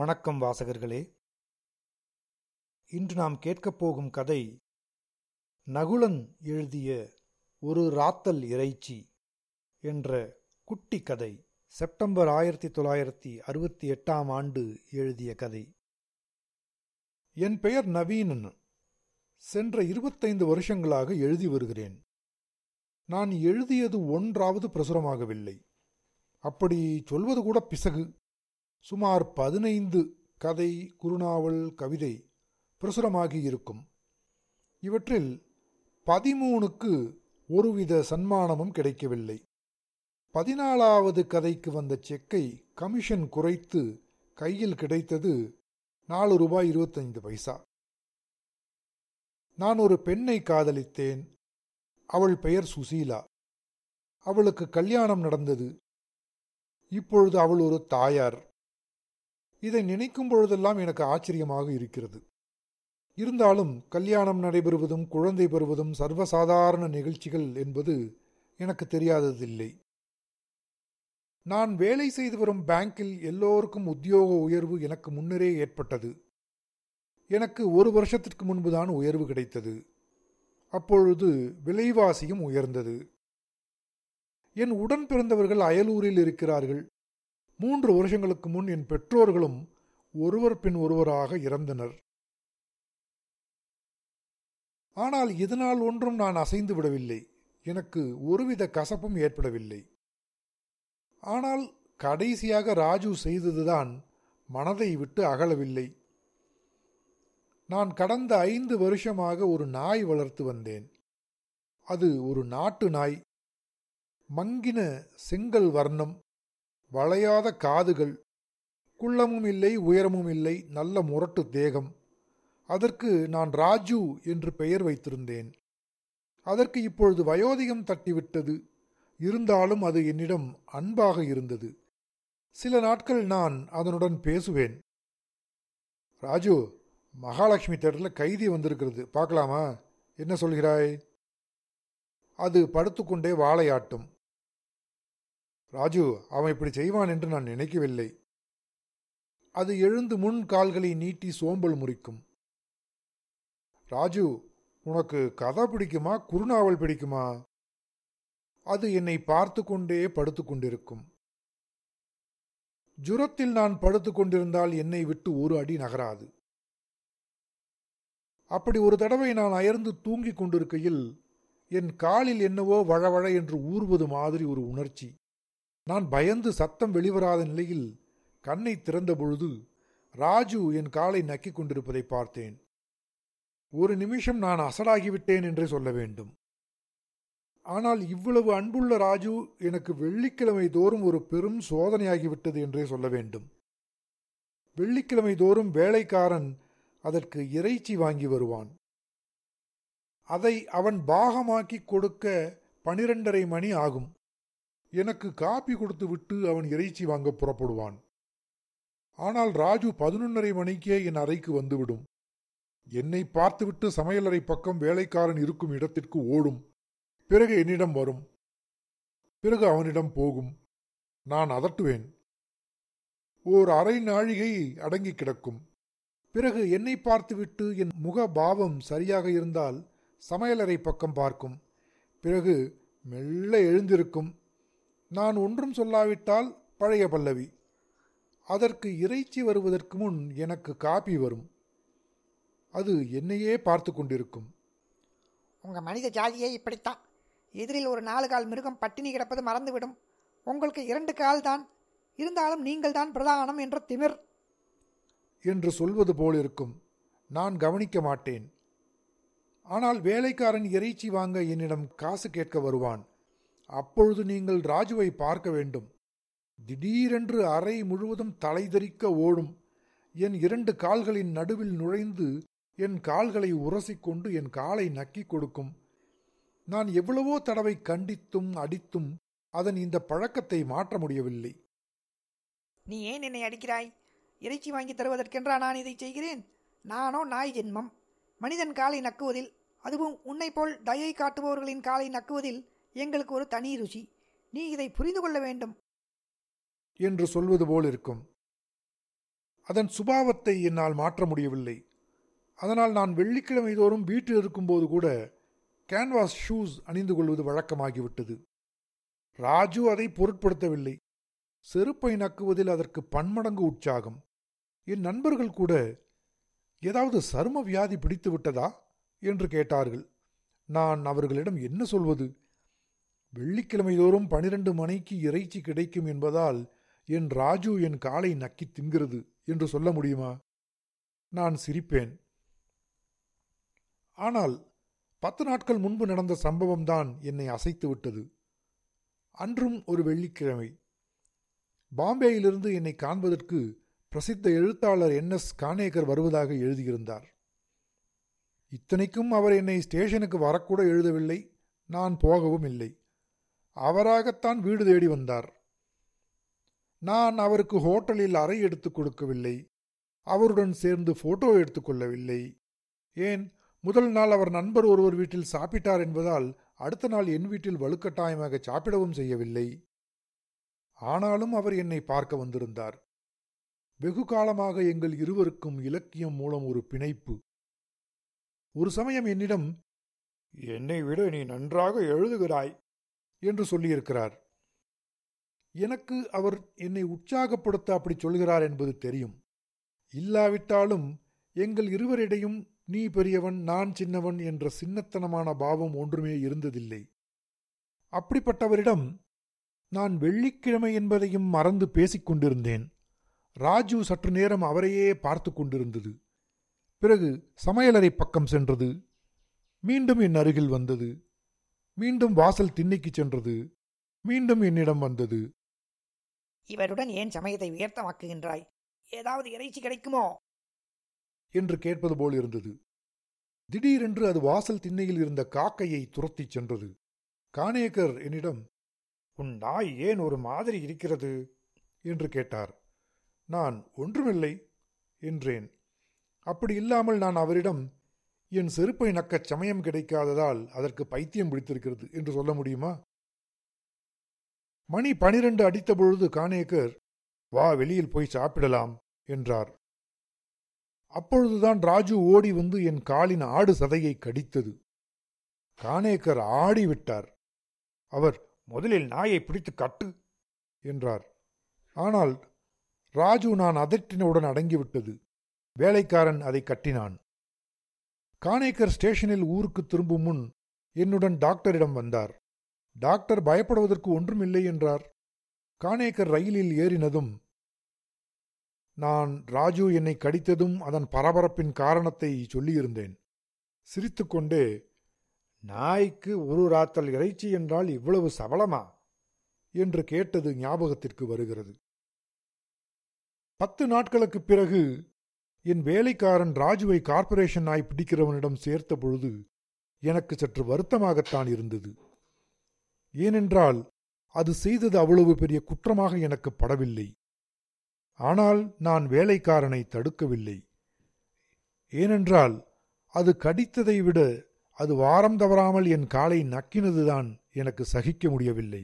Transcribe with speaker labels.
Speaker 1: வணக்கம் வாசகர்களே. இன்று நாம் கேட்கப் போகும் கதை நகுலன் எழுதிய ஒரு ராத்தல் இறைச்சி என்ற குட்டி கதை செப்டம்பர் ஆயிரத்தி தொள்ளாயிரத்தி அறுபத்தி எட்டாம் ஆண்டு எழுதிய கதை. என் பெயர் நவீனன். சென்ற இருபத்தைந்து வருஷங்களாக எழுதி வருகிறேன். நான் எழுதியது ஒன்றாவது பிரசுரமாகவில்லை. அப்படி சொல்வது கூட பிசகு. சுமார் பதினைந்து கதை குறுநாவல் கவிதை பிரசுரமாகி இருக்கும் இவற்றில் பதிமூணுக்கு ஒருவித சன்மானமும் கிடைக்கவில்லை. பதினாலாவது கதைக்கு வந்த செக்கை கமிஷன் குறைத்து கையில் கிடைத்தது நாலு ரூபாய் இருபத்தைந்து பைசா. நான் ஒரு பெண்ணை காதலித்தேன். அவள் பெயர் சுசீலா. அவளுக்கு கல்யாணம் நடந்தது. இப்பொழுது அவள் ஒரு தாயார். இதை நினைக்கும் பொழுதெல்லாம் எனக்கு ஆச்சரியமாக இருக்கிறது. இருந்தாலும் கல்யாணம் நடைபெறுவதும் குழந்தை பெறுவதும் சர்வசாதாரண நிகழ்ச்சிகள் என்பது எனக்கு தெரியாததில்லை. நான் வேலை செய்து வரும் பேங்கில் எல்லோருக்கும் உத்தியோக உயர்வு எனக்கு முன்னரே ஏற்பட்டது. எனக்கு ஒரு வருஷத்திற்கு முன்புதான் உயர்வு கிடைத்தது. அப்பொழுது விலைவாசியும் உயர்ந்தது. என் உடன் பிறந்தவர்கள் அயலூரில் இருக்கிறார்கள். மூன்று வருஷங்களுக்கு முன் என் பெற்றோர்களும் ஒருவர் பின் ஒருவராக இறந்தனர். ஆனால் இதனால் ஒன்றும் நான் அசைந்து விடவில்லை. எனக்கு ஒருவித கசப்பும் ஏற்படவில்லை. ஆனால் கடைசியாக ராஜு செய்ததுதான் மனதை விட்டு அகலவில்லை. நான் கடந்த ஐந்து வருஷமாக ஒரு நாய் வளர்த்து வந்தேன். அது ஒரு நாட்டு நாய். மங்கின செங்கல் வர்ணம். வளையாத காதுகள். குள்ளமும் இல்லை உயரமும் இல்லை நல்ல முரட்டு தேகம். அதற்கு நான் ராஜு என்று பெயர் வைத்திருந்தேன். அதற்கு இப்பொழுது வயோதிகம் தட்டிவிட்டது. இருந்தாலும் அது என்னிடம் அன்பாக இருந்தது. சில நாட்கள் நான் அதனுடன் பேசுவேன். ராஜு மகாலட்சுமி தேட்டரில் கைதி வந்திருக்கிறது. பார்க்கலாமா? என்ன சொல்கிறாய்? அது படுத்துக்கொண்டே வாழையாட்டும். ராஜு அவன் இப்படி செய்வான் என்று நான் நினைக்கவில்லை. அது எழுந்து முன் கால்களை நீட்டி சோம்பல் முறிக்கும். ராஜு உனக்கு கதை பிடிக்குமா? குறுநாவல் பிடிக்குமா? அது என்னை பார்த்து கொண்டே படுத்து கொண்டிருக்கும். ஜுரத்தில் நான் படுத்து கொண்டிருந்தால் என்னை விட்டு ஒரு அடி நகராது. அப்படி ஒரு தடவை நான் அயர்ந்து தூங்கிக் கொண்டிருக்கையில் என் காலில் என்னவோ வழவழ என்று ஊறுவது மாதிரி ஒரு உணர்ச்சி. நான் பயந்து சத்தம் வெளிவராத நிலையில் கண்ணை திறந்தபொழுது ராஜு என் காலை நக்கிக் கொண்டிருப்பதை பார்த்தேன். ஒரு நிமிஷம் நான் அசடாகிவிட்டேன் என்றே சொல்ல வேண்டும். ஆனால் இவ்வளவு அன்புள்ள ராஜு எனக்கு வெள்ளிக்கிழமை தோறும் ஒரு பெரும் சோதனையாகிவிட்டது என்றே சொல்ல வேண்டும். வெள்ளிக்கிழமை தோறும் வேலைக்காரன் அதற்கு இறைச்சி வாங்கி வருவான். அதை அவன் பாகமாக்கி கொடுக்க பனிரெண்டரை மணி ஆகும். எனக்கு காப்பி கொடுத்து விட்டு அவன் இறைச்சி வாங்க புறப்படுவான். ஆனால் ராஜு பதினொன்றரை மணிக்கே என் அறைக்கு வந்துவிடும். என்னை பார்த்துவிட்டு சமையலறை பக்கம் வேலைக்காரன் இருக்கும் இடத்திற்கு ஓடும். பிறகு என்னிடம் வரும். பிறகு அவனிடம் போகும். நான் அதட்டுவேன். ஓர் அரை நாழிகை அடங்கி கிடக்கும். பிறகு என்னை பார்த்துவிட்டு என் முக பாவம் சரியாக இருந்தால் சமையலறை பக்கம் பார்க்கும். பிறகு மெல்ல எழுந்திருக்கும். நான் ஒன்றும் சொல்லாவிட்டால் பழைய பல்லவி. அதற்கு இறைச்சி வருவதற்கு முன் எனக்கு காப்பி வரும். அது என்னையே பார்த்து கொண்டிருக்கும்.
Speaker 2: உங்கள் மனித ஜாதியே இப்படித்தான். எதிரில் ஒரு நாலு கால் மிருகம் பட்டினி கிடப்பது மறந்துவிடும். உங்களுக்கு இரண்டு கால் தான். இருந்தாலும் நீங்கள் தான் பிரதானம் என்ற திமிர்.
Speaker 1: என்று சொல்வது போல் இருக்கும். நான் கவனிக்க மாட்டேன். ஆனால் வேலைக்காரன் இறைச்சி வாங்க என்னிடம் காசு கேட்க வருவான். அப்பொழுது நீங்கள் ராஜுவை பார்க்க வேண்டும். திடீரென்று அறை முழுவதும் தலைதெறிக்க ஓடும். என் இரண்டு கால்களின் நடுவில் நுழைந்து என் கால்களை உரசிக்கொண்டு என் காலை நக்கிக் கொடுக்கும். நான் எவ்வளவோ தடவை கண்டித்தும் அடித்தும் அதன் இந்த பழக்கத்தை மாற்ற முடியவில்லை.
Speaker 2: நீ ஏன் என்னை அடிக்கிறாய்? இறைச்சி வாங்கி தருவதற்கென்றா நான் இதை செய்கிறேன்? நானோ நாய் ஜென்மம். மனிதன் காலை நக்குவதில் அதுவும் உன்னை போல் தயை காட்டுபவர்களின் காலை நக்குவதில் எங்களுக்கு ஒரு தனி ருசி. நீ இதை புரிந்து கொள்ள வேண்டும்.
Speaker 1: என்று சொல்வது போல் இருக்கும். அதன் சுபாவத்தை என்னால் மாற்ற முடியவில்லை. அதனால் நான் வெள்ளிக்கிழமை தோறும் வீட்டில் இருக்கும்போது கூட கேன்வாஸ் ஷூஸ் அணிந்து கொள்வது வழக்கமாகிவிட்டது. ராஜு அதை பொருட்படுத்தவில்லை. செருப்பை நக்குவதில் அதற்கு பன்மடங்கு உற்சாகம். என் நண்பர்கள் கூட ஏதாவது சரும வியாதி பிடித்து விட்டதா என்று கேட்டார்கள். நான் அவர்களிடம் என்ன சொல்வது? வெள்ளிக்கிழமை தோறும் பனிரெண்டு மணிக்கு இறைச்சி கிடைக்கும் என்பதால் என் ராஜு என் காலை நக்கி தின்கிறது என்று சொல்ல முடியுமா? நான் சிரிப்பேன். ஆனால் பத்து நாட்கள் முன்பு நடந்த சம்பவம்தான் என்னை அசைத்து விட்டது. அன்றும் ஒரு வெள்ளிக்கிழமை. பாம்பேயிலிருந்து என்னை காண்பதற்கு பிரசித்த எழுத்தாளர் என் எஸ் கானேகர் வருவதாக எழுதியிருந்தார். இத்தனைக்கும் அவர் என்னை ஸ்டேஷனுக்கு வரக்கூட எழுதவில்லை. நான் போகவும் இல்லை. அவராகத்தான் வீடு தேடி வந்தார். நான் அவருக்கு ஹோட்டலில் அறை எடுத்துக் கொடுக்கவில்லை. அவருடன் சேர்ந்து போட்டோ எடுத்துக்கொள்ளவில்லை ஏன்? முதல் நாள் அவர் நண்பர் ஒருவர் வீட்டில் சாப்பிட்டார் என்பதால் அடுத்த நாள் என் வீட்டில் வலுக்கட்டாயமாக சாப்பிடவும் செய்யவில்லை. ஆனாலும் அவர் என்னை பார்க்க வந்திருந்தார். வெகு காலமாக எங்கள் இருவருக்கும் இலக்கியம் மூலம் ஒரு பிணைப்பு. ஒரு சமயம் என்னிடம் என்னை விட நீ நன்றாக எழுதுகிறாய். என்று சொல்லியிருக்கிறார். எனக்கு அவர் என்னை உற்சாகப்படுத்த அப்படி சொல்கிறார் என்பது தெரியும். இல்லாவிட்டாலும் எங்கள் இருவரிடையும் நீ பெரியவன் நான் சின்னவன் என்ற சின்னத்தனமான பாவம் ஒன்றுமே இருந்ததில்லை. அப்படிப்பட்டவரிடம் நான் வெள்ளிக்கிழமை என்பதையும் மறந்து பேசிக் கொண்டிருந்தேன். ராஜு சற்று நேரம் அவரையே பார்த்து கொண்டிருந்தது. பிறகு சமையலறை பக்கம் சென்றது. மீண்டும் என் அருகில் வந்தது. மீண்டும் வாசல் திண்ணைக்கு சென்றது. மீண்டும் என்னிடம் வந்தது.
Speaker 2: இவருடன் ஏன் சமயத்தை உயர்த்தமாக்குகின்றாய்? ஏதாவது இறைச்சி கிடைக்குமோ?
Speaker 1: என்று கேட்பது போல் இருந்தது. திடீரென்று அது வாசல் திண்ணையில் இருந்த காக்கையை துரத்திச் சென்றது. காணேக்கர் என்னிடம் உன் நாய் ஏன் ஒரு மாதிரி இருக்கிறது? என்று கேட்டார். நான் ஒன்றுமில்லை என்றேன். அப்படி இல்லாமல் நான் அவரிடம் என் செருப்பை நக்கச் சமயம் கிடைக்காததால் அதற்கு பைத்தியம் பிடித்திருக்கிறது என்று சொல்ல முடியுமா? மணி பனிரெண்டு அடித்த பொழுது காணேக்கர் வா வெளியில் போய் சாப்பிடலாம் என்றார். அப்பொழுதுதான் ராஜு ஓடி வந்து என் காலின் ஆடு சதையை கடித்தது. கானேக்கர் ஆடிவிட்டார் அவர் முதலில் நாயை பிடித்து கட்டு என்றார். ஆனால் ராஜு நான் அதட்டினவுடன் அடங்கிவிட்டது. வேலைக்காரன் அதை கட்டினான். காணேக்கர் ஸ்டேஷனில் ஊருக்கு திரும்பும் முன் என்னுடன் டாக்டரிடம் வந்தார். டாக்டர் பயப்படுவதற்கு ஒன்றுமில்லை என்றார். காணேக்கர் ரயிலில் ஏறினதும் நான் ராஜு என்னை கடித்ததும் அதன் பரபரப்பின் காரணத்தை சொல்லியிருந்தேன். சிரித்துக்கொண்டே நாய்க்கு ஒரு ராத்தல் இறைச்சி என்றால் இவ்வளவு சபலமா? என்று கேட்டது ஞாபகத்திற்கு வருகிறது. பத்து நாட்களுக்குப் பிறகு என் வேலைக்காரன் ராஜுவை கார்ப்பரேஷன் நாய் பிடிக்கிறவனிடம் சேர்த்த பொழுது எனக்கு சற்று வருத்தமாகத்தான் இருந்தது. ஏனென்றால் அது செய்தது அவ்வளவு பெரிய குற்றமாக எனக்கு படவில்லை. ஆனால் நான் வேலைக்காரனை தடுக்கவில்லை. ஏனென்றால் அது கடித்ததை விட அது வாரம் தவறாமல் என் காலை நக்கினதுதான் எனக்கு சகிக்க முடியவில்லை.